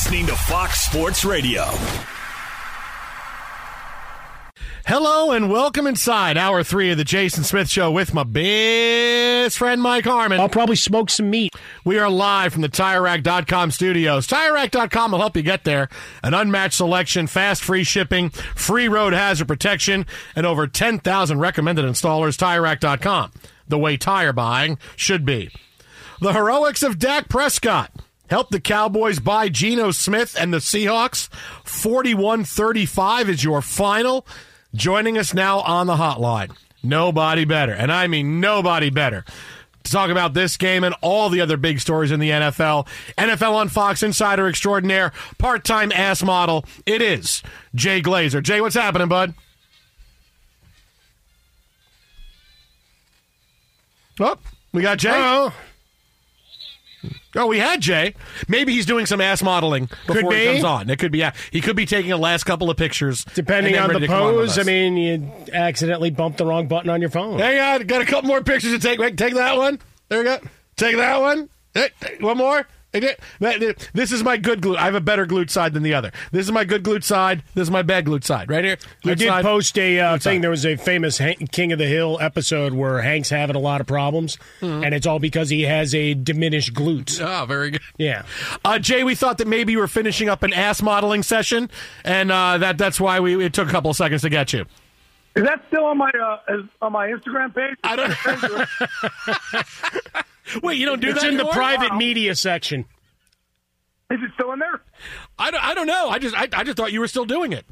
Listening to Fox Sports Radio. Hello and welcome inside hour three of the Jason Smith Show with my best friend Mike Harmon. I'll probably smoke some meat. We are live from the TireRack.com studios. TireRack.com will help you get there. An unmatched selection, fast free shipping, free road hazard protection, and over 10,000 recommended installers. TireRack.com, the way tire buying should be. The heroics of Dak Prescott. Help the Cowboys by Geno Smith and the Seahawks. 41 35 is your final. Joining us now on the hotline. Nobody better. And I mean nobody better. To talk about this game and all the other big stories in the NFL. NFL on Fox Insider Extraordinaire, part time ass model. It is Jay Glazer. Jay, what's happening, bud? Oh, we got Jay. Oh, Oh, we had Jay. Maybe he's doing some ass modeling before he comes on. It could be. Yeah, he could be taking the last couple of pictures, depending on the come on pose. I mean, you accidentally bumped the wrong button on your phone. hang on, uh, got a couple more pictures to take. Wait, take that one. There we go. Take that one. Hey, one more. Hey, This is my good glute. I have a better glute side than the other. This is my good glute side. This is my bad glute side. Right here. I did side. post a uh, thing. side. There was a famous Han- King of the Hill episode where Hank's having a lot of problems, Hmm. and it's all because he has a diminished glute. Oh, very good. Yeah. Uh, Jay, we thought that maybe you were finishing up an ass modeling session, and uh, that that's why we it took a couple of seconds to get you. Is that still on my uh, on my Instagram page? I don't. Wait, you don't do It's that in the anymore? private media section. Is it still in there? I don't, I don't know. I just I, I just thought you were still doing it.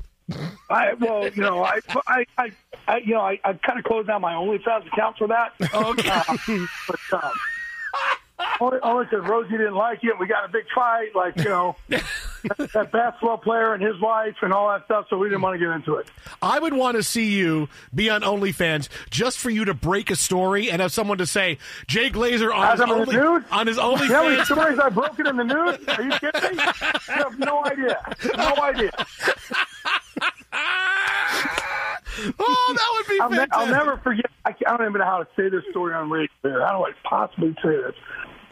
I well, you know, I I, I, I you know, I, I kind of closed down my OnlyFans account for that. Okay. Uh, but um, only only because Rosie didn't like it. We got a big fight, like you know, that, that basketball player and his wife and all that stuff. So we didn't want to get into it. I would want to see you be on OnlyFans just for you to break a story and have someone to say Jay Glazer on As his only news, on his know how many stories I've broken in the news? Are you kidding me? You have no idea. No idea. oh, that would be I'll, ne- I'll never forget. I, I don't even know how to say this story on radio. How do I possibly say this?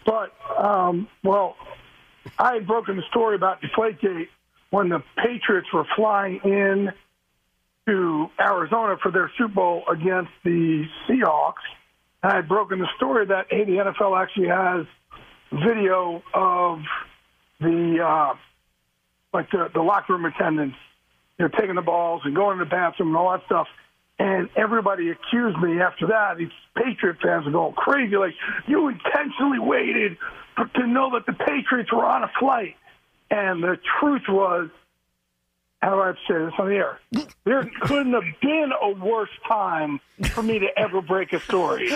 But um, well, I had broken the story about Deflategate when the Patriots were flying in to Arizona for their Super Bowl against the Seahawks. And I had broken the story that hey, the NFL actually has video of the uh, like the, the locker room attendants, you know, taking the balls and going to the bathroom and all that stuff. And everybody accused me after that. These Patriot fans were going crazy, like you intentionally waited for, to know that the Patriots were on a flight. And the truth was, how do I say this on the air? There couldn't have been a worse time for me to ever break a story.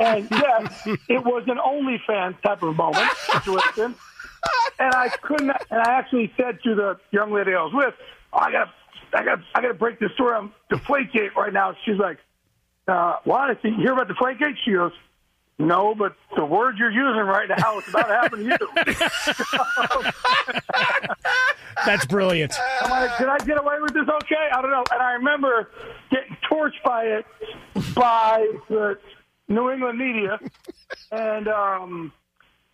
and yes, it was an OnlyFans type of moment situation. and I couldn't. And I actually said to the young lady I was with, "I got, I got, I got to break this story on Deflategate right now." She's like, uh, "What? I think you hear about Deflategate?" She goes, "No, but the word you're using right now is about to happen to you." That's brilliant. I'm like, did I get away with this okay? I don't know. And I remember getting torched by it by the New England media, and um,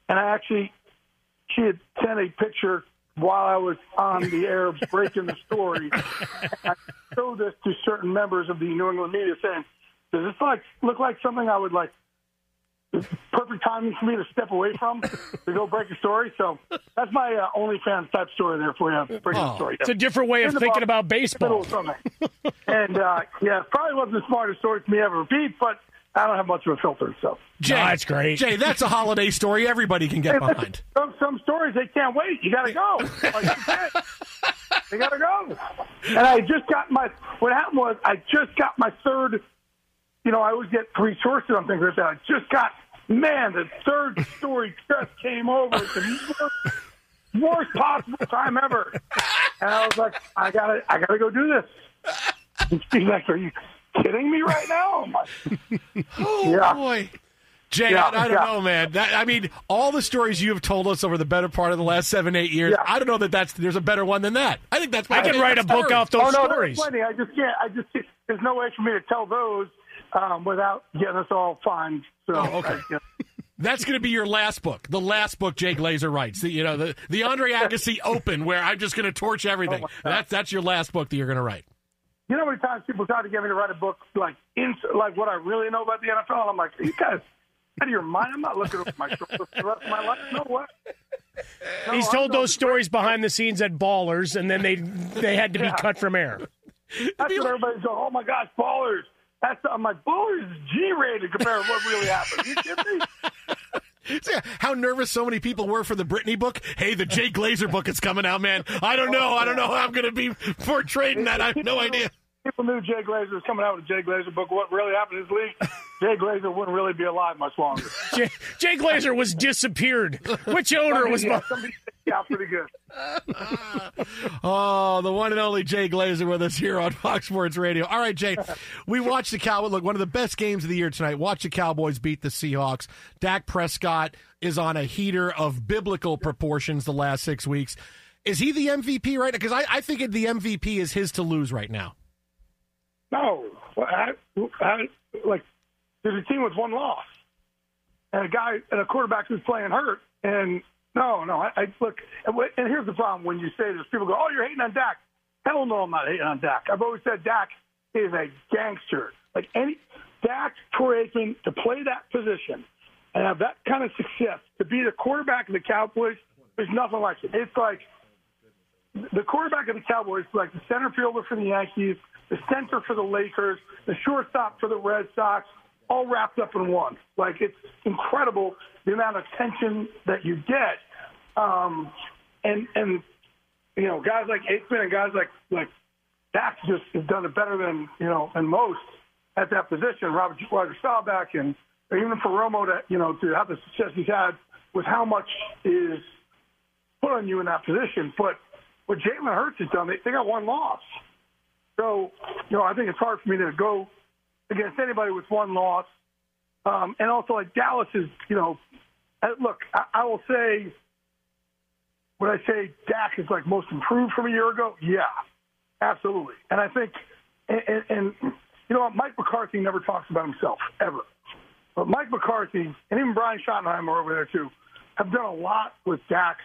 and I actually she had sent a picture while I was on the air breaking the story. I showed this to certain members of the New England media, saying, "Does this like look like something I would like?" It's perfect timing for me to step away from to go break a story. So that's my uh, OnlyFans type story there for you. Breaking the story. It's a different way of thinking box, about baseball. middle of something. and uh, yeah, it probably wasn't the smartest story for me ever repeat, but I don't have much of a filter. So Jay, No, that's great. Jay, that's a holiday story everybody can get behind. some some stories they can't wait. You got to go. Like, you can't. they got to go. And I just got my. What happened was I just got my third. You know, I always get three sources on things like that. I just got. Man, the third story just came over at the worst, worst possible time ever. And I was like, I gotta, I gotta go do this. And she's like, Are you kidding me right now? Like, Oh Yeah. boy. Jay, Yeah, I, I don't yeah. know, man. That, I mean, all the stories you have told us over the better part of the last seven, eight years. Yeah. I don't know that that's there's a better one than that. I think that's. I can write a that's book better. off those oh no, stories. there's plenty. I just can't. I just there's no way for me to tell those um, without getting us all fined. So Oh, okay. I- yeah. That's going to be your last book. The last book Jay Glazer writes. The, you know, the the Andre Agassi Open, where I'm just going to torch everything. Oh, that's that's your last book that you're going to write. You know how many times people try to get me to write a book like in like what I really know about the NFL? And I'm like, you guys out of your mind? I'm not looking over my shoulder for the rest of my life. No way. No, He's told those to- stories behind the scenes at Ballers, and then they they had to be Yeah. cut from air. That's what everybody's going. Oh my gosh, ballers! That's I'm like ballers is G-rated compared to what really happened. You kidding me? See how nervous so many people were for the Britney book. Hey, the Jay Glazer book is coming out, man. I don't know. I don't know how I'm going to be portrayed in that. I have no idea. People knew Jay Glazer was coming out with a Jay Glazer book. What really happened in this league? Jay Glazer wouldn't really be alive much longer. Jay, Jay Glazer was disappeared. Which owner was? yeah, somebody yeah, pretty good. Oh, the one and only Jay Glazer with us here on Fox Sports Radio. All right, Jay, we watched the Cowboys. Look, one of the best games of the year tonight. Watch the Cowboys beat the Seahawks. Dak Prescott is on a heater of biblical proportions the last six weeks. Is he the MVP right now? Because I, I think the MVP is his to lose right now. No, Well, I, I, like there's a team with one loss, and a guy and a quarterback who's playing hurt. And no, no, I, I look. And, and here's the problem: when you say this, people go, "Oh, you're hating on Dak." Hell no, I'm not hating on Dak. I've always said Dak is a gangster. Like any Dak Troy Aikman to play that position and have that kind of success to be the quarterback of the Cowboys. There's nothing like it. It's like the quarterback of the Cowboys, like the center fielder for the Yankees, the center for the Lakers, the shortstop for the Red Sox, all wrapped up in one. Like it's incredible the amount of attention that you get. Um, and and you know, guys like Aikman and guys like like Dak just have done it better than you know than most at that position. Robert Roger Staubach and even for Romo to you know to have the success he's had with how much is put on you in that position. But what Jalen Hurts has done, they, they got one loss. So, you know, I think it's hard for me to go against anybody with one loss. Um, and also, like Dallas is, you know, uh, look, I, I will say, when I say Dak is like most improved from a year ago? Yeah, absolutely. And I think, and, and, and you know, Mike McCarthy never talks about himself ever. But Mike McCarthy and even Brian Schottenheimer over there too have done a lot with Dak's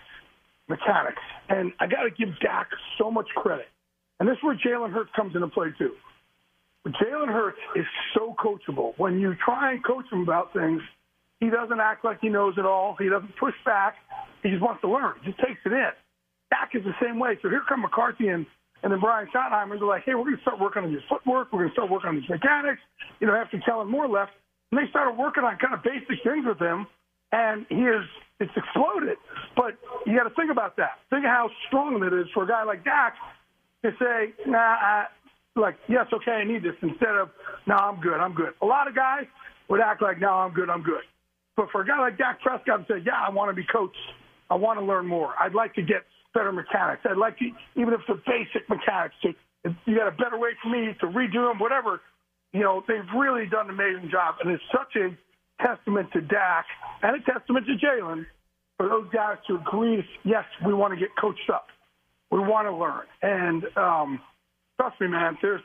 mechanics. And I got to give Dak so much credit. And this is where Jalen Hurts comes into play too. Jalen Hurts is so coachable. When you try and coach him about things, he doesn't act like he knows it all. He doesn't push back. He just wants to learn. He just takes it in. Dak is the same way. So here come McCarthy and, and then Brian Schottenheimer. They're like, hey, we're going to start working on your footwork. We're going to start working on these mechanics. You know, after Kellen Moore left, and they started working on kind of basic things with him, and he is it's exploded. But you got to think about that. Think how strong it is for a guy like Dak to say, nah, I, like, yes, okay, I need this, instead of, no, I'm good, I'm good. A lot of guys would act like, no, I'm good, I'm good. But for a guy like Dak Prescott to say, yeah, I want to be coached, I want to learn more. I'd like to get better mechanics. I'd like to, even if the basic mechanics, to, if you got a better way for me to redo them, whatever. You know, they've really done an amazing job, and it's such a testament to Dak and a testament to Jalen for those guys to agree. Yes, we want to get coached up. We want to learn, and um, trust me, man. There's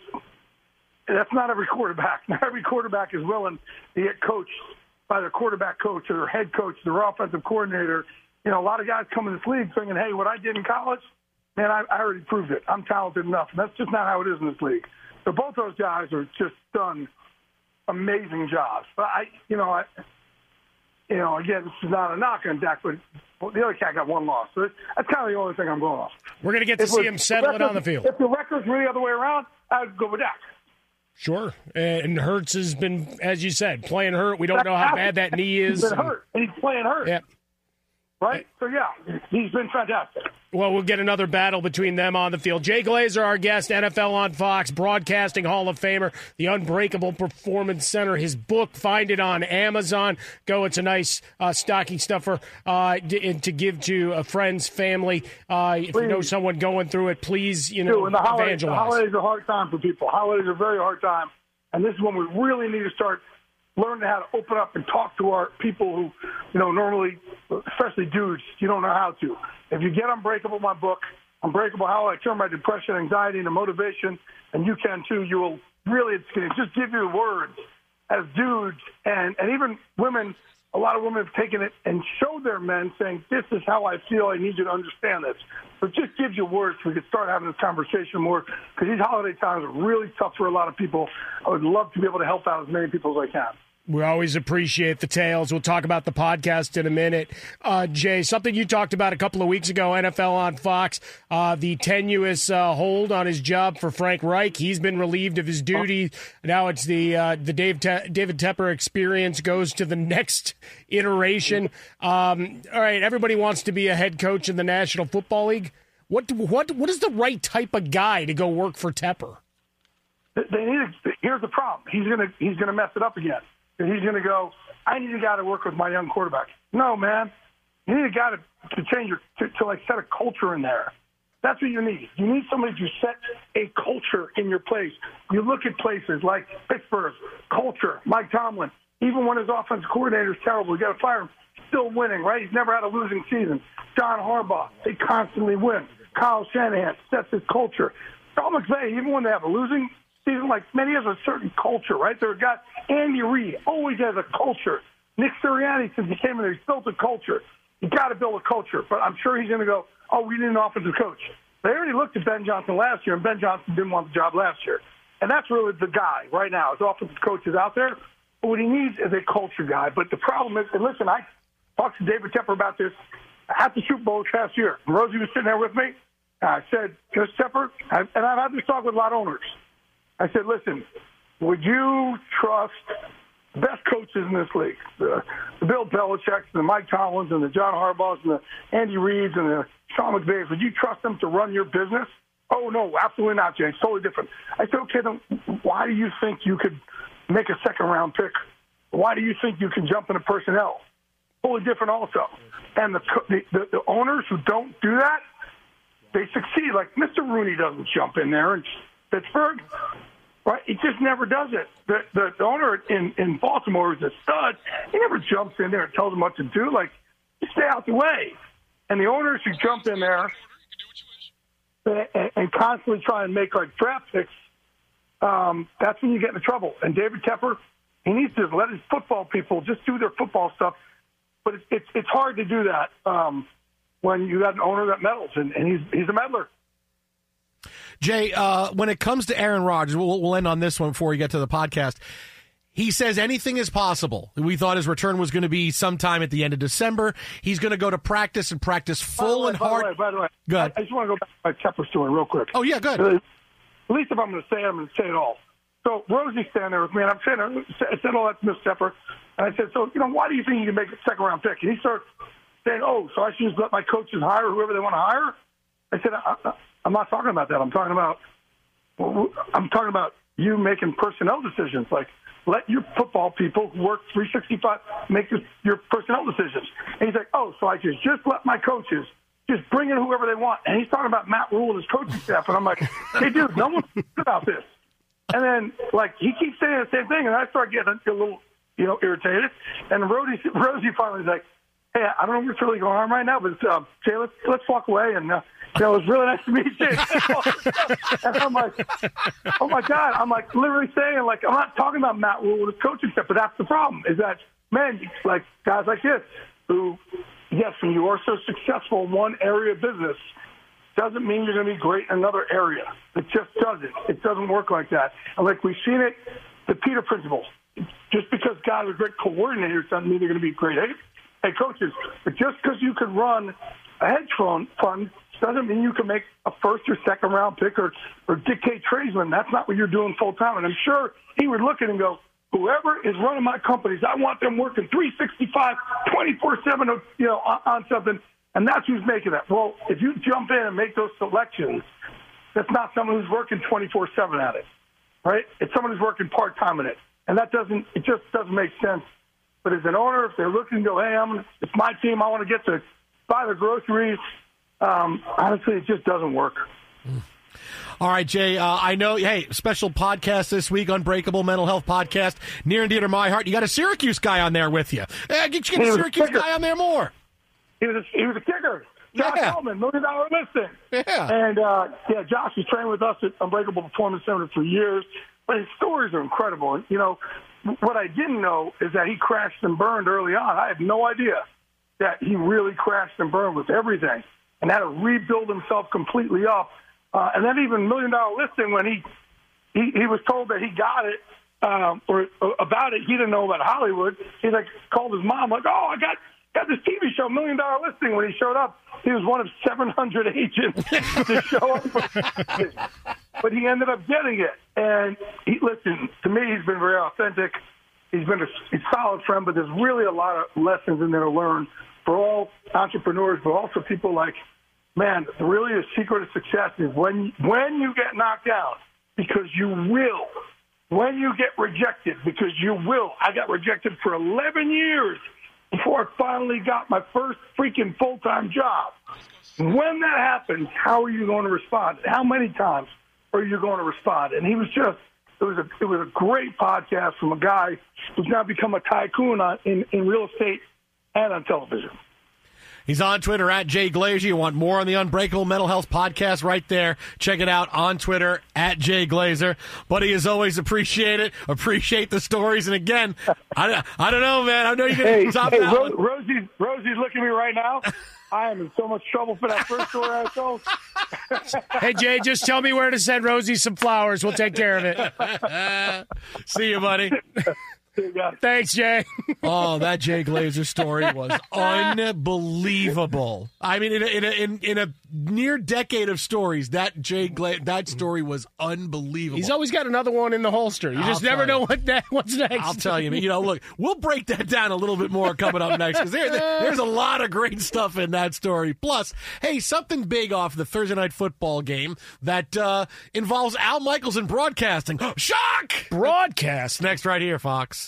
that's not every quarterback. Not every quarterback is willing to get coached by their quarterback coach or their head coach, their offensive coordinator. You know, a lot of guys come in this league thinking, "Hey, what I did in college, man, I, I already proved it. I'm talented enough." And that's just not how it is in this league. So both those guys are just done amazing jobs. But I, you know, I, you know, again, this is not a knock on Dak, but the other cat got one loss. So that's kind of the only thing I'm going off. We're going to get to If see him settle it on the field. If the record's really the other way around, I'd go with Dak. Sure. And Hurts has been, as you said, playing hurt. We don't know how bad that knee is. He's been hurt, and he's playing hurt. Yeah. Right? So, yeah, he's been fantastic. Well, we'll get another battle between them on the field. Jay Glazer, our guest, NFL on Fox, Broadcasting Hall of Famer, the Unbreakable Performance Center. His book, find it on Amazon. Go, it's a nice uh, stocking stuffer uh, d- to give to a friends, family. Uh, if you know someone going through it, please, you know, and the holidays, the evangelize. holidays are a hard time for people. Holidays are a very hard time, and this is when we really need to start learning how to open up and talk to our people who, you know, normally, especially dudes, you don't know how to. If you get Unbreakable, my book, Unbreakable: How I Turn My Depression, Anxiety into Motivation, and you can too. You will really, it's going to just give you words as dudes and and even women. A lot of women have taken it and showed their men saying, "This is how I feel. I need you to understand this." So it just gives you words. so We could start having this conversation more because these holiday times are really tough for a lot of people. I would love to be able to help out as many people as I can. We always appreciate the tales. We'll talk about the podcast in a minute. Uh, Jay, something you talked about a couple of weeks ago, NFL on Fox, uh, the tenuous uh, hold on his job for Frank Reich. He's been relieved of his duty. Now it's the uh, the Dave Te- David Tepper experience goes to the next iteration. Um, all right, everybody wants to be a head coach in the National Football League. What what what is the right type of guy to go work for Tepper? They need. Here's the problem. He's gonna he's gonna mess it up again. And he's gonna go. I need a guy to work with my young quarterback. No, man. You need a guy to, to change your to, to like set a culture in there. That's what you need. You need somebody to set a culture in your place. You look at places like Pittsburgh, culture, Mike Tomlin. Even when his offensive coordinator is terrible, you got to fire him. Still winning, right? He's never had a losing season. John Harbaugh, they constantly win. Kyle Shanahan sets his culture. Sean McVay, even when they have a losing season, like many has a certain culture, right? They've got Andy Reid, always has a culture. Nick Sirianni, since he came in there, he's built a culture. You got to build a culture. But I'm sure he's going to go, oh, we need an offensive coach. They already looked at Ben Johnson last year, and Ben Johnson didn't want the job last year. And that's really the guy right now. His offensive coach is out there. But what he needs is a culture guy. But the problem is, and listen, I talked to David Tepper about this at the Super Bowl past year. Rosie was sitting there with me. I said, Coach Tepper, and I've had this talk with a lot of owners. I said, listen, would you trust the best coaches in this league, the, the Bill Belichick's, the Mike Tomlins, and the John Harbaughs, and the Andy Reids, and the Sean McVays, would you trust them to run your business? Oh, no, absolutely not, Jay. It's totally different. I said, okay, then why do you think you could make a second round pick? Why do you think you can jump into personnel? Totally different, also. And the, the, the, owners who don't do that, they succeed. Like Mr. Rooney doesn't jump in there in Pittsburgh. Right? He just never does it. The, the, the owner in, in Baltimore is a stud. He never jumps in there and tells them what to do. Like, stay out the way. And the owners who jump in there and, and constantly try and make like draft picks, um, that's when you get into trouble. And David Tepper, he needs to let his football people just do their football stuff. But it's it's, it's hard to do that um, when you got an owner that meddles, and, and he's he's a meddler. Jay, uh, when it comes to Aaron Rodgers, we'll, we'll end on this one before we get to the podcast. He says anything is possible. We thought his return was going to be sometime at the end of December. He's going to go to practice and practice full by and hard. By the way, by the way, Go ahead. I, I just want to go back to my Tepper story real quick. Oh, yeah, good. At least if I'm going to say it, I'm going to say it all. So Rosie's standing there with me, and I'm saying, I said all that to Miss Tepper. And I said, so, you know, why do you think you can make a second round pick? And he starts saying, oh, so I should just let my coaches hire whoever they want to hire? I said, I, I'm not talking about that. I'm talking about, I'm talking about you making personnel decisions. Like, let your football people work 365 make your, your personnel decisions. And he's like, oh, so I just just let my coaches just bring in whoever they want. And he's talking about Matt Rhule and his coaching staff, and I'm like, hey, dude, no one's about this. And then like he keeps saying the same thing, and I start getting a little you know irritated. And Rosie Rosie finally is like, hey, I don't know what's really going on right now, but uh, Jay, let's let's walk away and. Uh, know, it was really nice to meet you. and I'm like, oh my God. I'm like literally saying, like, I'm not talking about Matt Rhule with his coaching stuff, but that's the problem is that, man, like guys like this who, yes, when you are so successful in one area of business, doesn't mean you're going to be great in another area. It just doesn't. It doesn't work like that. And like we've seen it, the Peter principle. Just because guys are great coordinators doesn't mean they're going to be great head coaches. But just because you can run a hedge fund doesn't mean you can make a first or second round pick or, or dictate tradesmen. That's not what you're doing full time. And I'm sure he would look at it and go, whoever is running my companies, I want them working 365, 24 7, you know, on, on something. And that's who's making that. Well, if you jump in and make those selections, that's not someone who's working 24 7 at it, right? It's someone who's working part time at it. And that doesn't, it just doesn't make sense. But as an owner, if they're looking to go, hey, I'm, it's my team, I want to get to buy the groceries, um, honestly, it just doesn't work. All right, Jay. Uh, I know. Hey, special podcast this week, Unbreakable Mental Health Podcast, near and dear to my heart. You got a Syracuse guy on there with you. Uh, get, get a Syracuse guy on there more. He was a, he was a kicker. Josh Yeah. Hellman, million dollar listing. Yeah. And uh, yeah, Josh was trained with us at Unbreakable Performance Center for years. But his stories are incredible. And you know, what I didn't know is that he crashed and burned early on. I had no idea that he really crashed and burned with everything and had to rebuild himself completely up. Uh, and then even million dollar listing when he he, he was told that he got it um, or, or about it. He didn't know about Hollywood. He like called his mom like, "Oh, I got got this TV show, Million Dollar Listing." When he showed up, he was one of 700 agents to show up. but he ended up getting it. And he listen to me. He's been very authentic. He's been a, a solid friend, but there's really a lot of lessons in there to learn for all entrepreneurs, but also people like, man, really the secret of success is when when you get knocked down, because you will. When you get rejected, because you will. I got rejected for 11 years before I finally got my first freaking full time job. When that happens, how are you going to respond? How many times are you going to respond? And he was just. It was a it was a great podcast from a guy who's now become a tycoon on, in in real estate and on television. He's on Twitter at Jay Glazer. You want more on the Unbreakable Mental Health Podcast right there. Check it out on Twitter at Jay Glazer. Buddy, as always, appreciate it. Appreciate the stories. And again, I, I don't know, man. I know you're going Hey, to top hey that Ro- one. Rosie's, Rosie's looking at me right now. I am in so much trouble for that first story I told. Hey, Jay, just tell me where to send Rosie some flowers. We'll take care of it. See you, buddy. Thanks, Jay. Oh, that Jay Glazer story was unbelievable. I mean, in a, in a, in, in a near decade of stories, that Jay Gla- that story was unbelievable. He's always got another one in the holster. You I'll just never tell know what ne- what's next. I'll tell you, you know, look, we'll break that down a little bit more coming up next because there, there's a lot of great stuff in that story. Plus, hey, something big off the Thursday night football game that uh, involves Al Michaels in broadcasting. Shock! Broadcast. Next, right here, Fox.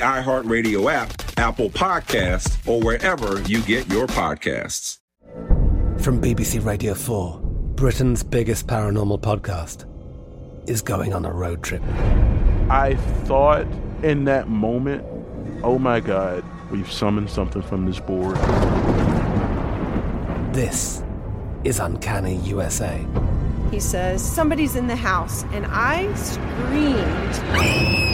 iHeartRadio app, Apple Podcast, or wherever you get your podcasts. From BBC Radio 4, Britain's biggest paranormal podcast is going on a road trip. I thought in that moment, oh my God, we've summoned something from this board. This is Uncanny USA. He says, Somebody's in the house, and I screamed.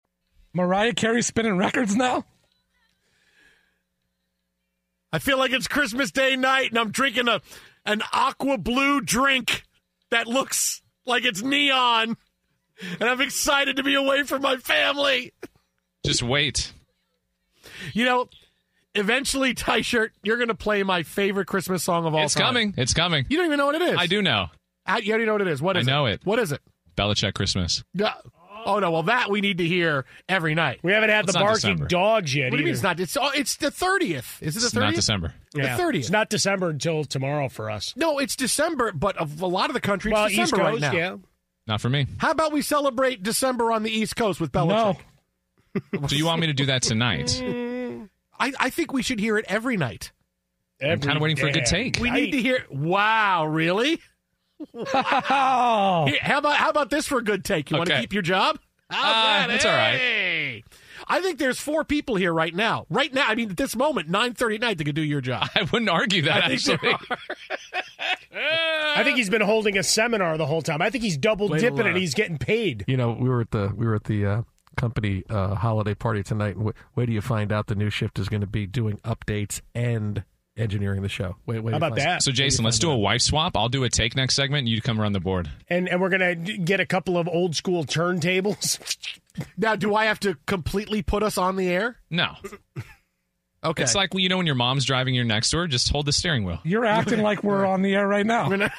Mariah Carey spinning records now? I feel like it's Christmas Day night and I'm drinking a an aqua blue drink that looks like it's neon. And I'm excited to be away from my family. Just wait. You know, eventually, Tie Shirt, you're going to play my favorite Christmas song of all It's time. It's coming. It's coming. You don't even know what it is. I do know. Uh, You already know what it is. What is I know it. What is it? Belichick Christmas. Yeah. Oh no! Well, that we need to hear every night. We haven't had It's the barking December. dogs yet. What do you mean it's not? It's oh, it's the thirtieth. Is it the thirtieth? not? December. Yeah. The 30th. It's not December until tomorrow for us. No, it's December, but of a lot of the country, well, it's East December Coast, right now. yeah. Not for me. How about we celebrate December on the East Coast with Belichick? Do you want me to do that tonight? I, I think we should hear it every night. I'm kind of waiting for a good take. We need to hear. Wow, really? Wow. Here, how about how about this for a good take? You want to keep your job? How's Uh, that? that's all right. I think there's four people here right now. Right now, I mean, at this moment, nine thirty at night, they could do your job. I wouldn't argue that, I think there are. I think he's been holding a seminar the whole time. I think he's double Wait dipping and he's getting paid. You know, we were at the we were at the uh, company uh, holiday party tonight, and wh- where do you find out the new shift is going to be doing updates and engineering the show? Wait, wait, How about that? So, Jason, let's do a wife swap. I'll do a take next segment, and you come run the board. And and we're gonna get a couple of old school turntables. Now, do I have to completely put us on the air? No. Okay, It's like, you know, when your mom's driving your next door, just hold the steering wheel. You're acting like we're on the air right now.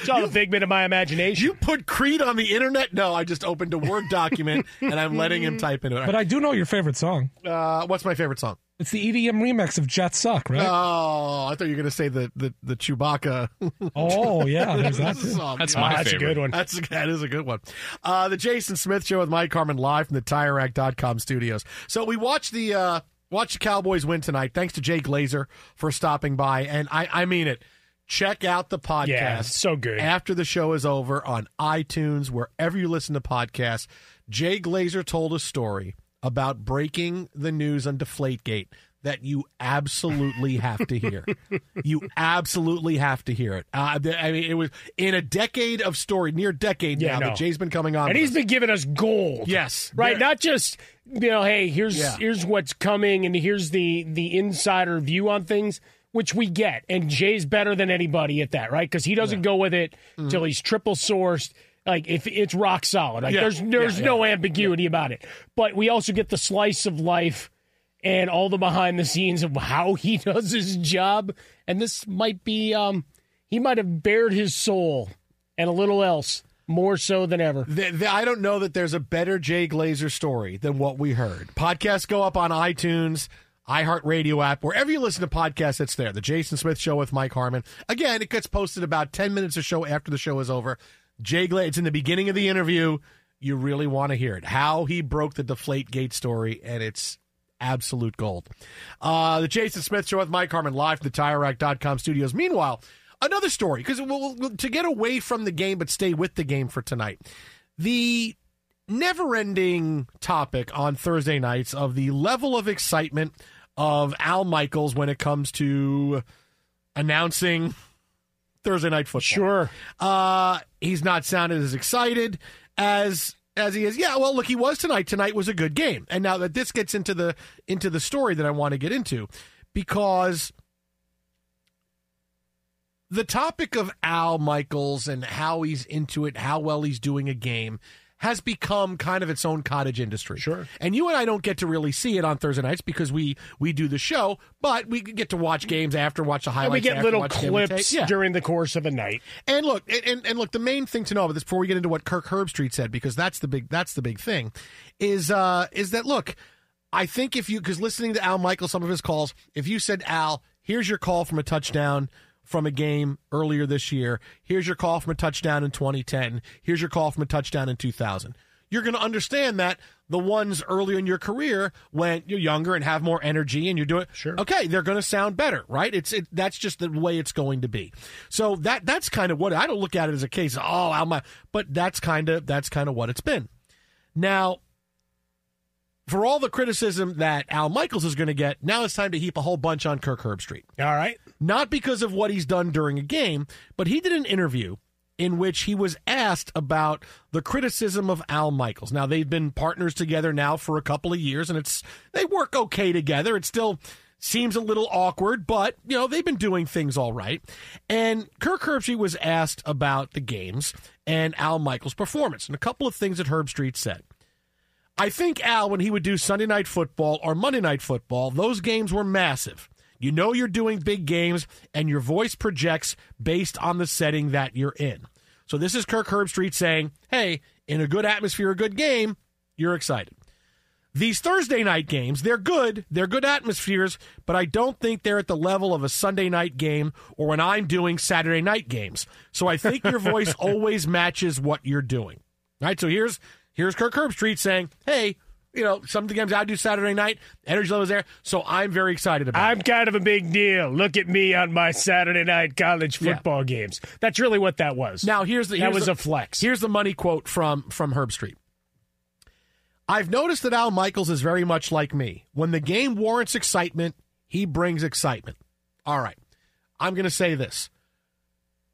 It's all a figment of my imagination. you put Creed on the internet? No, I just opened a Word document and I'm letting him type into it. But I do know your favorite song. uh, what's my favorite song? It's the EDM remix of Jet Suck, right? Oh, I thought you were going to say the the, the Chewbacca. oh, yeah, there's that too. song. That's Yeah. my that's favorite. a good one. That's that is a good one. Uh, the Jason Smith Show with Mike Harmon live from the TireRack.com studios. So we watched the uh, watched the Cowboys win tonight. Thanks to Jay Glazer for stopping by, and I I mean it. Check out the podcast. Yeah, it's so good. After the show is over on iTunes, wherever you listen to podcasts, Jay Glazer told a story about breaking the news on Deflategate that you absolutely have to hear. you absolutely have to hear it. Uh, I mean, it was in a decade of story, near decade Yeah, now know. that Jay's been coming on. and he's us. been giving us gold. Yes. right. Not just you know, hey, here's Yeah. here's what's coming, and here's the the insider view on things, which we get. And Jay's better than anybody at that, right? Because he doesn't go with it till he's triple sourced. Like if it's rock solid, like Mm-hmm. Yeah. there's there's Yeah, no ambiguity about it. But we also get the slice of life and all the behind the scenes of how he does his job. And this might be um he might have bared his soul and a little else more so than ever. The, the, I don't know that there's a better Jay Glazer story than what we heard. Podcasts go up on iTunes, iHeartRadio app, wherever you listen to podcasts, it's there. The Jason Smith Show with Mike Harmon. Again, it gets posted about 10 minutes or so after the show is over. Jay Glazer, it's in the beginning of the interview. You really want to hear it. How he broke the Deflate Gate story, and it's absolute gold. Uh, the Jason Smith Show with Mike Harmon live from the TireRack.com studios. Meanwhile, another story, because we'll, we'll, to get away from the game but stay with the game for tonight. The never ending topic on Thursday nights of the level of excitement of Al Michaels when it comes to announcing Thursday night football. Sure. Uh, he's not sounded as excited as as he is. Yeah, well, look, he was tonight. Tonight was a good game. And now that this gets into the into the story that I want to get into because the topic of Al Michaels and how he's into it, how well he's doing a game has become kind of its own cottage industry. Sure. And you and I don't get to really see it on Thursday nights because we we do the show, but we get to watch games after, watch the highlights. And we get after, little clips Yeah. during the course of a night. And look, and, and, and look, the main thing to know about this before we get into what Kirk Herbstreit said, because that's the big that's the big thing, is uh is that look, I think if you because listening to Al Michael, some of his calls, if you said Al, here's your call from a touchdown from a game earlier this year, here's your call from a touchdown in 2010, here's your call from a touchdown in 2000. You're going to understand that the ones earlier in your career when you're younger and have more energy and you're doing sure. okay, they're going to sound better, right? It's it, that's just the way it's going to be. So that that's kind of what I don't look at it as a case. of, Oh, Mi-" but that's kind of that's kind of what it's been. Now, for all the criticism that Al Michaels is going to get, now it's time to heap a whole bunch on Kirk Herbstreit. All right. Not because of what he's done during a game, but he did an interview in which he was asked about the criticism of Al Michaels. Now they've been partners together now for a couple of years and it's they work okay together. It still seems a little awkward, but you know, they've been doing things all right. And Kirk Herbstreit was asked about the games and Al Michaels' performance and a couple of things that Herbstreit said. I think Al, when he would do Sunday night football or Monday night football, those games were massive. You know you're doing big games, and your voice projects based on the setting that you're in. So this is Kirk Herbstreit saying, "Hey, in a good atmosphere, a good game, you're excited." These Thursday night games, they're good. They're good atmospheres, but I don't think they're at the level of a Sunday night game or when I'm doing Saturday night games. So I think your voice always matches what you're doing. All right? So here's here's Kirk Herbstreit saying, "Hey, you know, some of the games I do Saturday night, energy level is there, so I'm very excited about I'm it." kind of a big deal. Look at me on my Saturday night college Yeah. football games. That's really what that was. Now here's the that here's was the- a flex. Here's the money quote from from Herbstreit. I've noticed that Al Michaels is very much like me. When the game warrants excitement, he brings excitement. All right. I'm going to say this.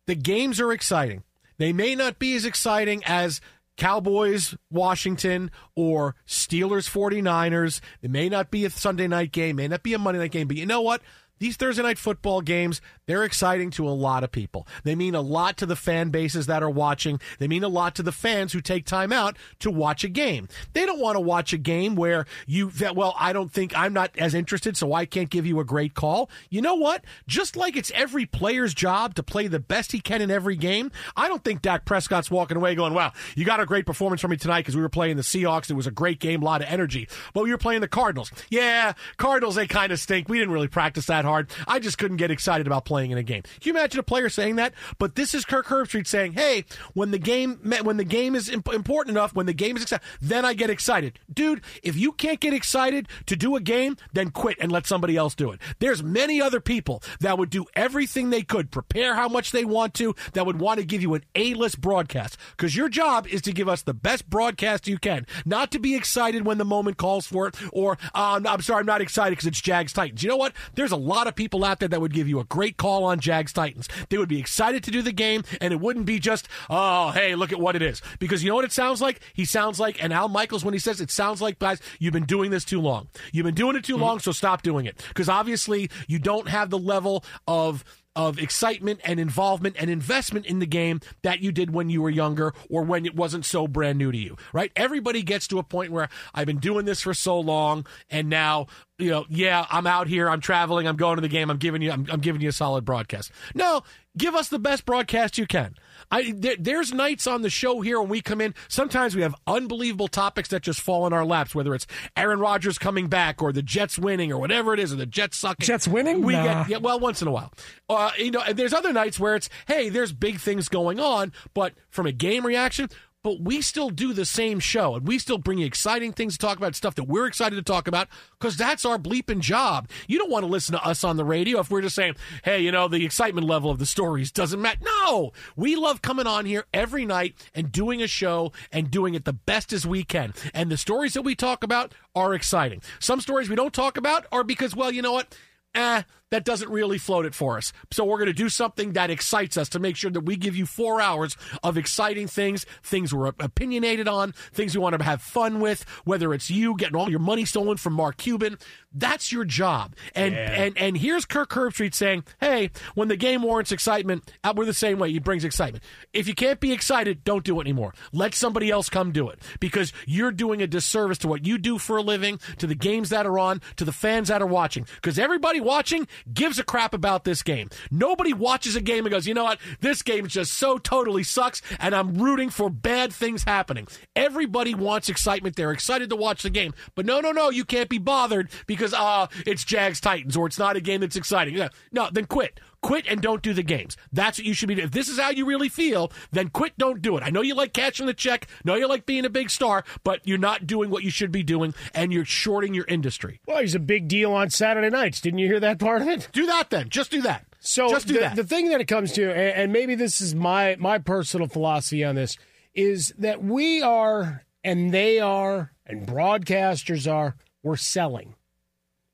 The games are exciting. They may not be as exciting as Cowboys, Washington, or Steelers, 49ers. It may not be a Sunday night game, may not be a Monday night game, but you know what? These Thursday night football games, they're exciting to a lot of people. They mean a lot to the fan bases that are watching. They mean a lot to the fans who take time out to watch a game. They don't want to watch a game where you, that, well, I don't think I'm not as interested, so I can't give you a great call. You know what? Just like it's every player's job to play the best he can in every game, I don't think Dak Prescott's walking away going, wow, you got a great performance from me tonight because we were playing the Seahawks. It was a great game, a lot of energy. But we were playing the Cardinals. Yeah, Cardinals, they kind of stink. We didn't really practice that hard. I just couldn't get excited about playing in a game. Can you imagine a player saying that? But this is Kirk Herbstreit saying, hey, when the game, when the game is imp- important enough, when the game is excited, then I get excited. Dude, if you can't get excited to do a game, then quit and let somebody else do it. There's many other people that would do everything they could, prepare how much they want to, that would want to give you an A-list broadcast. Because your job is to give us the best broadcast you can, not to be excited when the moment calls for it, or uh, I'm sorry, I'm not excited because it's Jags Titans. You know what? There's a lot of people out there that would give you a great call on Jags Titans. They would be excited to do the game, and it wouldn't be just, oh, hey, look at what it is. Because you know what it sounds like? He sounds like, and Al Michaels, when he says it sounds like, guys, you've been doing this too long. You've been doing it too mm-hmm. long, so stop doing it. Because obviously, you don't have the level of of excitement and involvement and investment in the game that you did when you were younger or when it wasn't so brand new to you, right? Everybody gets to a point where I've been doing this for so long and now you know, yeah, I'm out here, I'm traveling, I'm going to the game, I'm giving you, I'm, I'm giving you a solid broadcast. No, give us the best broadcast you can. I there, there's nights on the show here when we come in. Sometimes we have unbelievable topics that just fall in our laps. Whether it's Aaron Rodgers coming back, or the Jets winning, or whatever it is, or the Jets sucking. Jets winning? We Nah. get yeah, well once in a while. Uh, you know, and there's other nights where it's hey, there's big things going on, but from a game reaction. But we still do the same show, and we still bring you exciting things to talk about, stuff that we're excited to talk about, because that's our bleeping job. You don't want to listen to us on the radio if we're just saying, hey, you know, the excitement level of the stories doesn't matter. No, we love coming on here every night and doing a show and doing it the best as we can. And the stories that we talk about are exciting. Some stories we don't talk about are because, well, you know what? eh, that doesn't really float it for us. So we're going to do something that excites us to make sure that we give you four hours of exciting things, things we're opinionated on, things we want to have fun with, whether it's you getting all your money stolen from Mark Cuban. That's your job. And and and here's Kirk Herbstreit saying, hey, when the game warrants excitement, uh, we're the same way. He brings excitement. If you can't be excited, don't do it anymore. Let somebody else come do it because you're doing a disservice to what you do for a living, to the games that are on, to the fans that are watching. Because everybody watching gives a crap about this game. Nobody watches a game and goes, you know what? This game just so totally sucks, and I'm rooting for bad things happening. Everybody wants excitement. They're excited to watch the game. But no, no, no, you can't be bothered because uh, it's Jags Titans or it's not a game that's exciting. No, then quit. Quit and don't do the games. That's what you should be doing. If this is how you really feel, then quit, don't do it. I know you like catching the check, know you like being a big star, but you're not doing what you should be doing and you're shorting your industry. Well, he's a big deal on Saturday nights. Didn't you hear that part of it? Do that then. Just do that. So Just do the, that. the thing that it comes to, and, and maybe this is my my personal philosophy on this, is that we are and they are and broadcasters are we're selling,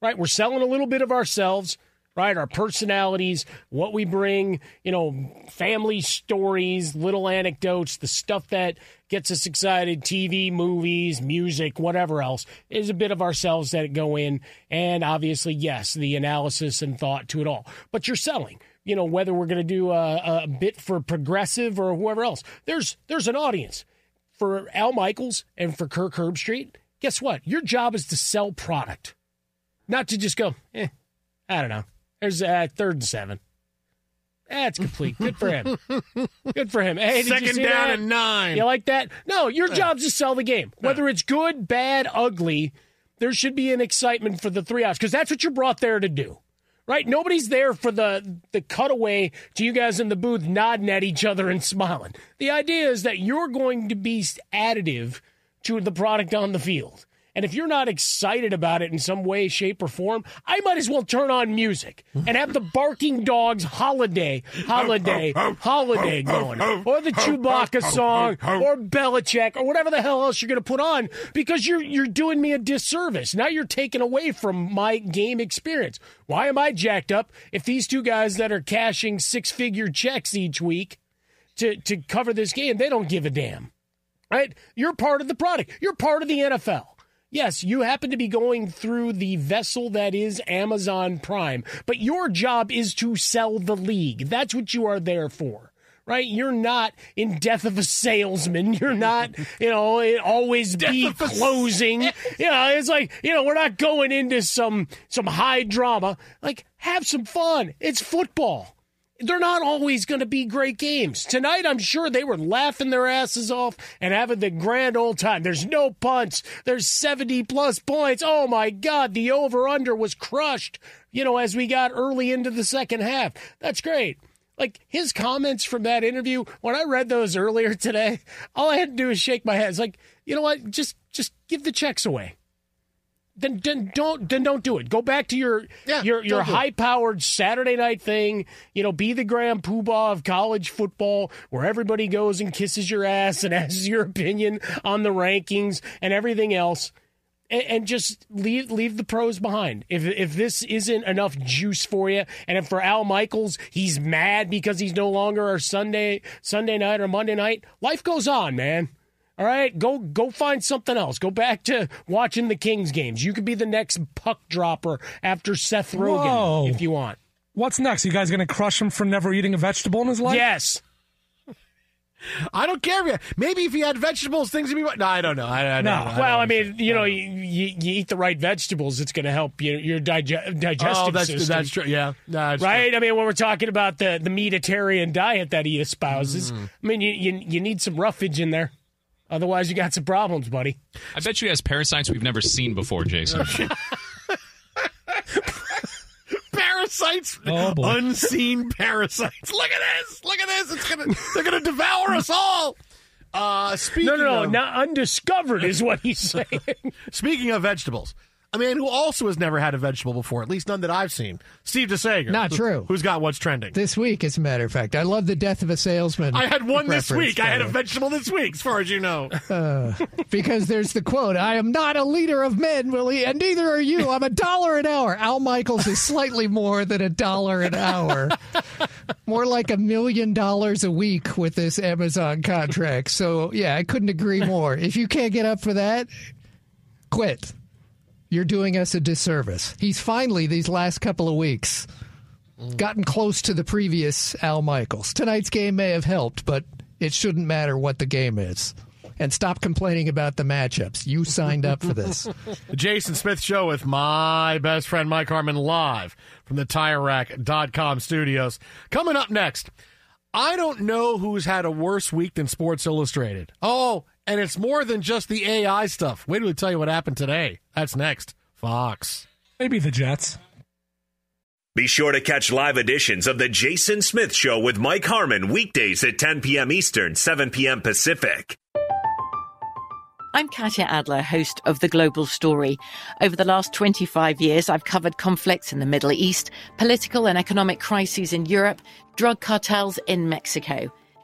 right? We're selling a little bit of ourselves. Right, our personalities, what we bring, you know, family stories, little anecdotes, the stuff that gets us excited, TV, movies, music, whatever else, is a bit of ourselves that go in. And obviously, yes, the analysis and thought to it all. But you're selling you know whether we're going to do a, a bit for progressive or whoever else. There's there's an audience. For al michaels and for kirk herbstreit guess what? Your job is to sell product not to just go eh, i don't know there's uh, third and seven that's complete good for him good for him hey, Second down that? and nine. you like that no your job's to sell the game whether it's good bad ugly there should be an excitement for the three outs because that's what you're brought there to do right? Nobody's there for the the cutaway to you guys in the booth nodding at each other and smiling. The idea is that you're going to be additive to the product on the field. And if you're not excited about it in some way, shape, or form, I might as well turn on music and have the barking dogs holiday, holiday, holiday going. Or the Chewbacca song, or Belichick, or whatever the hell else you're going to put on because you're, you're doing me a disservice. Now you're taking away from my game experience. Why am I jacked up if these two guys that are cashing six figure checks each week to, to cover this game, they don't give a damn? Right? You're part of the product. You're part of the NFL. Yes, you happen to be going through the vessel that is Amazon Prime, but your job is to sell the league. That's what you are there for. Right? You're not in death of a salesman. You're not, you know, it always be closing. You know, it's like, you know, we're not going into some some high drama. Like, have some fun. It's football they're not always going to be great games. Tonight, I'm sure they were laughing their asses off and having the grand old time. There's no punts. There's 70 plus points. Oh my God, the over under was crushed, you know, as we got early into the second half. That's great. Like his comments from that interview, when I read those earlier today, all I had to do was shake my head. It's like, you know what? Just just give the checks away then, then don't then don't do it. Go back to your your your it. high powered Saturday night thing. You know, be the grand poobah of college football, where everybody goes and kisses your ass and asks your opinion on the rankings and everything else, and, and just leave leave the pros behind. If if this isn't enough juice for you, and if for Al Michaels he's mad because he's no longer our Sunday Sunday night or Monday night, life goes on, man. All right, go go find something else. Go back to watching the Kings games. You could be the next puck dropper after Seth Rogen Whoa. if you want. What's next? You guys going to crush him for never eating a vegetable in his life? Yes. I don't care. If you, maybe if you had vegetables, things would be. No, I don't know. I, I No, don't, I well, don't I mean, you know, you, you, you eat the right vegetables, it's going to help your your dige- digestive Oh, that's system. that's true. Yeah, No, that's right? I mean, when we're talking about the the Mediterranean diet that he espouses, Mm-hmm. I mean, you, you you need some roughage in there. Otherwise, you got some problems, buddy. I bet you he has parasites we've never seen before, Jason. parasites. Oh. Unseen parasites. Look at this. Look at this. It's gonna. They're gonna devour us all. Uh, speaking No, no, no, of, not undiscovered is what he's saying. Speaking of vegetables, a man who also has never had a vegetable before, at least none that I've seen, Steve DeSager. Not true. Who's got what's trending? This week, as a matter of fact, I love the death of a salesman. I had one this week. I had a by the way. vegetable this week, as far as you know. Uh, because there's the quote I am not a leader of men, Willie, and neither are you. I'm a dollar an hour. Al Michaels is slightly more than a dollar an hour. More like a million dollars a week with this Amazon contract. So, yeah, I couldn't agree more. If you can't get up for that, quit. You're doing us a disservice. He's finally, these last couple of weeks, gotten close to the previous Al Michaels. Tonight's game may have helped, but it shouldn't matter what the game is. And stop complaining about the matchups. You signed up for this. The Jason Smith Show with my best friend Mike Harmon live from the TireRack.com studios. Coming up next, I don't know who's had a worse week than Sports Illustrated. Oh, and it's more than just the AI stuff. Wait till we tell you what happened today. That's next. Fox. Maybe the Jets. Be sure to catch live editions of The Jason Smith Show with Mike Harmon weekdays at 10 p.m. Eastern, 7 p.m. Pacific. I'm Katya Adler, host of The Global Story. Over the last 25 years, I've covered conflicts in the Middle East, political and economic crises in Europe, drug cartels in Mexico.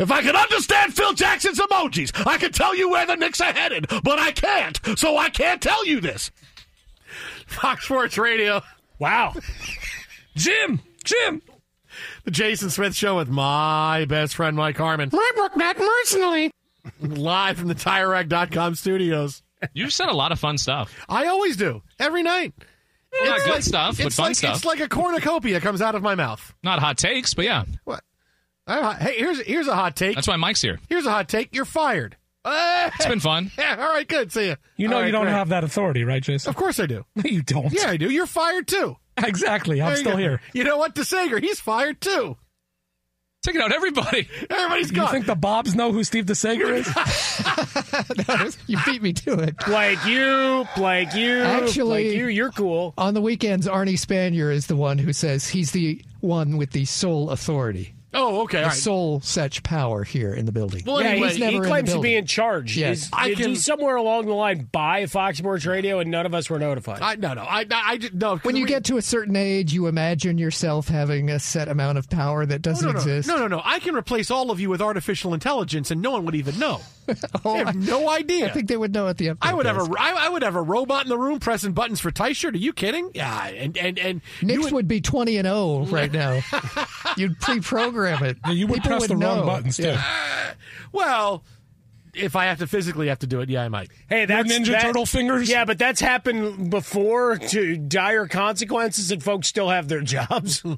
If I could understand Phil Jackson's emojis, I could tell you where the Knicks are headed, but I can't, so I can't tell you this. Fox Sports Radio. Wow. Jim! Jim! The Jason Smith Show with my best friend Mike Harmon. My book, not personally. Live from the TireRack.com studios. You've said a lot of fun stuff. I always do, every night. Well, not good like- stuff, but fun like, stuff. It's like a cornucopia comes out of my mouth. Not hot takes, but yeah. What? Hey, here's here's a hot take. That's why Mike's here. Here's a hot take. You're fired. It's been fun. Yeah, all right, good. See ya. You know All you right, don't great. have that authority, right, Jason? Of course I do. you don't. Yeah, I do. You're fired too. Exactly. I'm There you still go. here. You know what? DeSager, he's fired too. Taking out everybody. Everybody's You gone. You think the Bobs know who Steve DeSager is? you beat me to it. Blake, you, Blake, you, Actually- Blake, you, you're cool. On the weekends, Arnie Spanier is the one who says he's the one with the sole authority. Oh, okay. The all right. sole such power here in the building. Well, yeah, anyway, he's, never he claims to be in charge. Yes. Is, I did can- he somewhere along the line buy Fox Sports Radio and none of us were notified? I, no, no. I, I, I just- When you we- get to a certain age, you imagine yourself having a set amount of power that oh, doesn't no, no, exist. No, no, no. I can replace all of you with artificial intelligence, and no one would even know. Oh, I have no idea. Oh, I think they would know at the end. I would have a I, I would have a robot in the room pressing buttons for Tyshirt. Are you kidding? Yeah, and and and Knicks would, be twenty and zero right now. You'd pre-program it. Yeah, you would People press the wrong know. buttons, too. Yeah. well, if I have to physically have to do it, yeah, I might. Hey, that's Ninja that- Turtle fingers? Yeah, but that's happened before to dire consequences, and folks still have their jobs.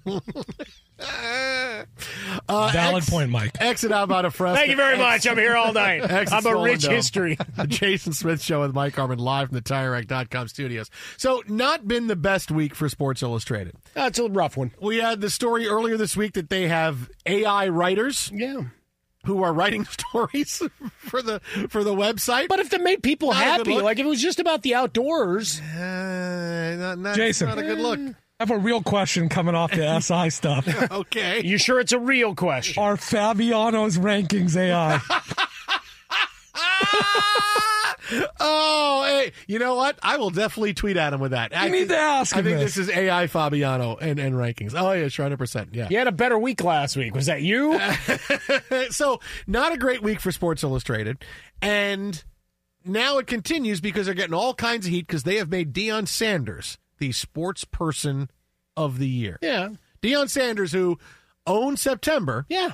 Uh, Valid ex- point, Mike. Exit out about a Fresca. Thank you very much. I'm here all night. I'm a rich Dome. history. The Jason Smith Show with Mike Harmon live from the TireRack.com studios. So, not been the best week for Sports Illustrated. That's a rough one. We had the story earlier this week that they have AI writers Yeah. Who are writing stories for the for the website. But if that made people Not happy, like if it was just about the outdoors, Uh, not, not, Jason. not a good look. I have a real question coming off the SI stuff. Okay. you sure it's a real question? Are Fabiano's rankings AI? oh, hey, you know what? I will definitely tweet at him with that. I need think- to ask him. I think this. this is AI Fabiano and, and rankings. Oh, yeah, sure, 100%. Yeah. You had a better week last week. Was that you? so, not a great week for Sports Illustrated. And now it continues because they're getting all kinds of heat because they have made Deion Sanders the sports person of the year. yeah. Deion Sanders, who owned September, Yeah.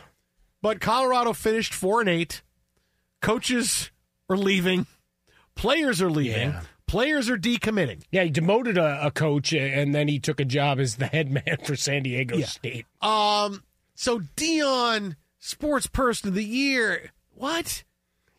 but Colorado finished 4 and 8. Coaches are leaving, players are leaving, Yeah. players are decommitting. Yeah, he demoted a, a coach and then he took a job as the head man for San Diego State. Um, so Deion, sports person of the year. What?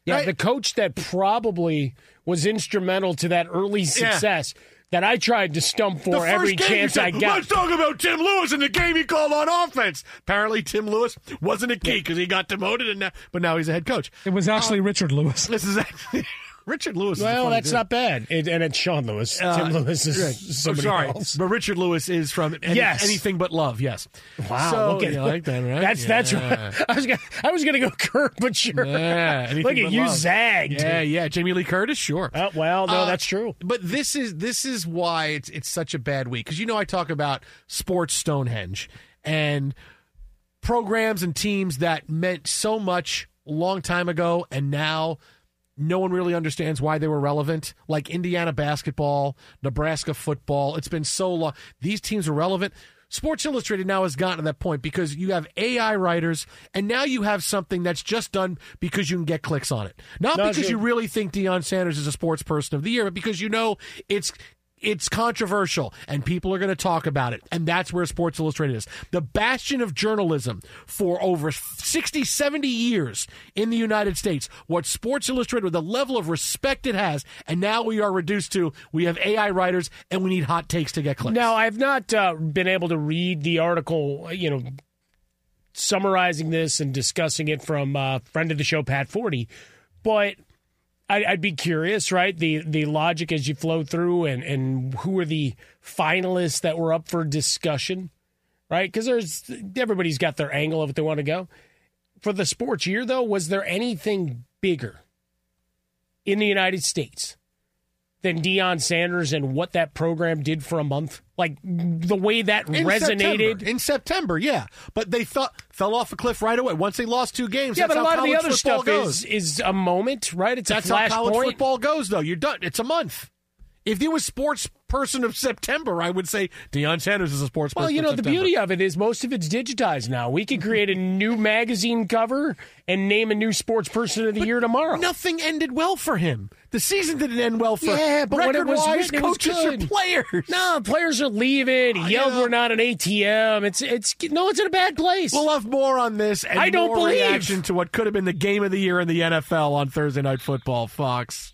Yeah, Right. the coach that probably was instrumental to that early success that I tried to stump for every chance you I got. Let's talk about Tim Lewis and the game he called on offense. Apparently, Tim Lewis wasn't a key because he got demoted, and now, but now he's a head coach. It was actually Richard Lewis. This is actually Richard Lewis. is Well, that's dude. not bad. It, and it's Sean Lewis. Uh, Tim Lewis is right. somebody I'm sorry, else. but Richard Lewis is from any, Yes. anything but love. Yes. Wow, So, look at you like that, right? That's that's right. I was gonna, I was gonna go Kurt, but sure. Yeah, look at you love. zagged. Yeah, yeah. Jamie Lee Curtis, sure. Oh, well, no, Uh, that's true. But this is this is why it's it's such a bad week because you know I talk about sports Stonehenge and programs and teams that meant so much a long time ago and now no one really understands why they were relevant like Indiana basketball, Nebraska football. It's been so long. These teams are relevant. Sports Illustrated now has gotten to that point because you have AI writers, and now you have something that's just done because you can get clicks on it. Not No, because dude. you really think Deion Sanders is a sports person of the year, but because you know it's it's controversial and people are going to talk about it. And that's where Sports Illustrated is. The bastion of journalism for over 60, 70 years in the United States. What Sports Illustrated, with the level of respect it has. And now we are reduced to we have AI writers and we need hot takes to get clicks. Now, I've not uh, been able to read the article, you know, summarizing this and discussing it from uh, friend of the show, Pat Forde, but I'd be curious, right? The the logic as you flow through, and and who are the finalists that were up for discussion, right? Because there's everybody's got their angle of it they want to go. For the sports year, though, was there anything bigger in the United States than Deion Sanders and what that program did for a month? Like the way that in resonated. September, in September, yeah, but they thought fell off a cliff right away once they lost two games. Yeah, That's but a how lot of the other stuff goes. is is a moment, right? It's That's a how college flashpoint. football goes, though. You're done. It's a month. If you was sports person of September, I would say Deion Sanders is a sports Well, you know, the beauty of it is most of it's digitized now. We could create a new magazine cover and name a new sports person of the year tomorrow. Nothing ended well for him. The season didn't end well for Yeah, but when it was record-wise, written, it was coaches or good. players. No, players are leaving. He yelled, know. "We're not an ATM." It's it's no, it's in a bad place. We'll have more on this and I don't more believe. reaction to what could have been the game of the year in the NFL on Thursday Night Football. Fox.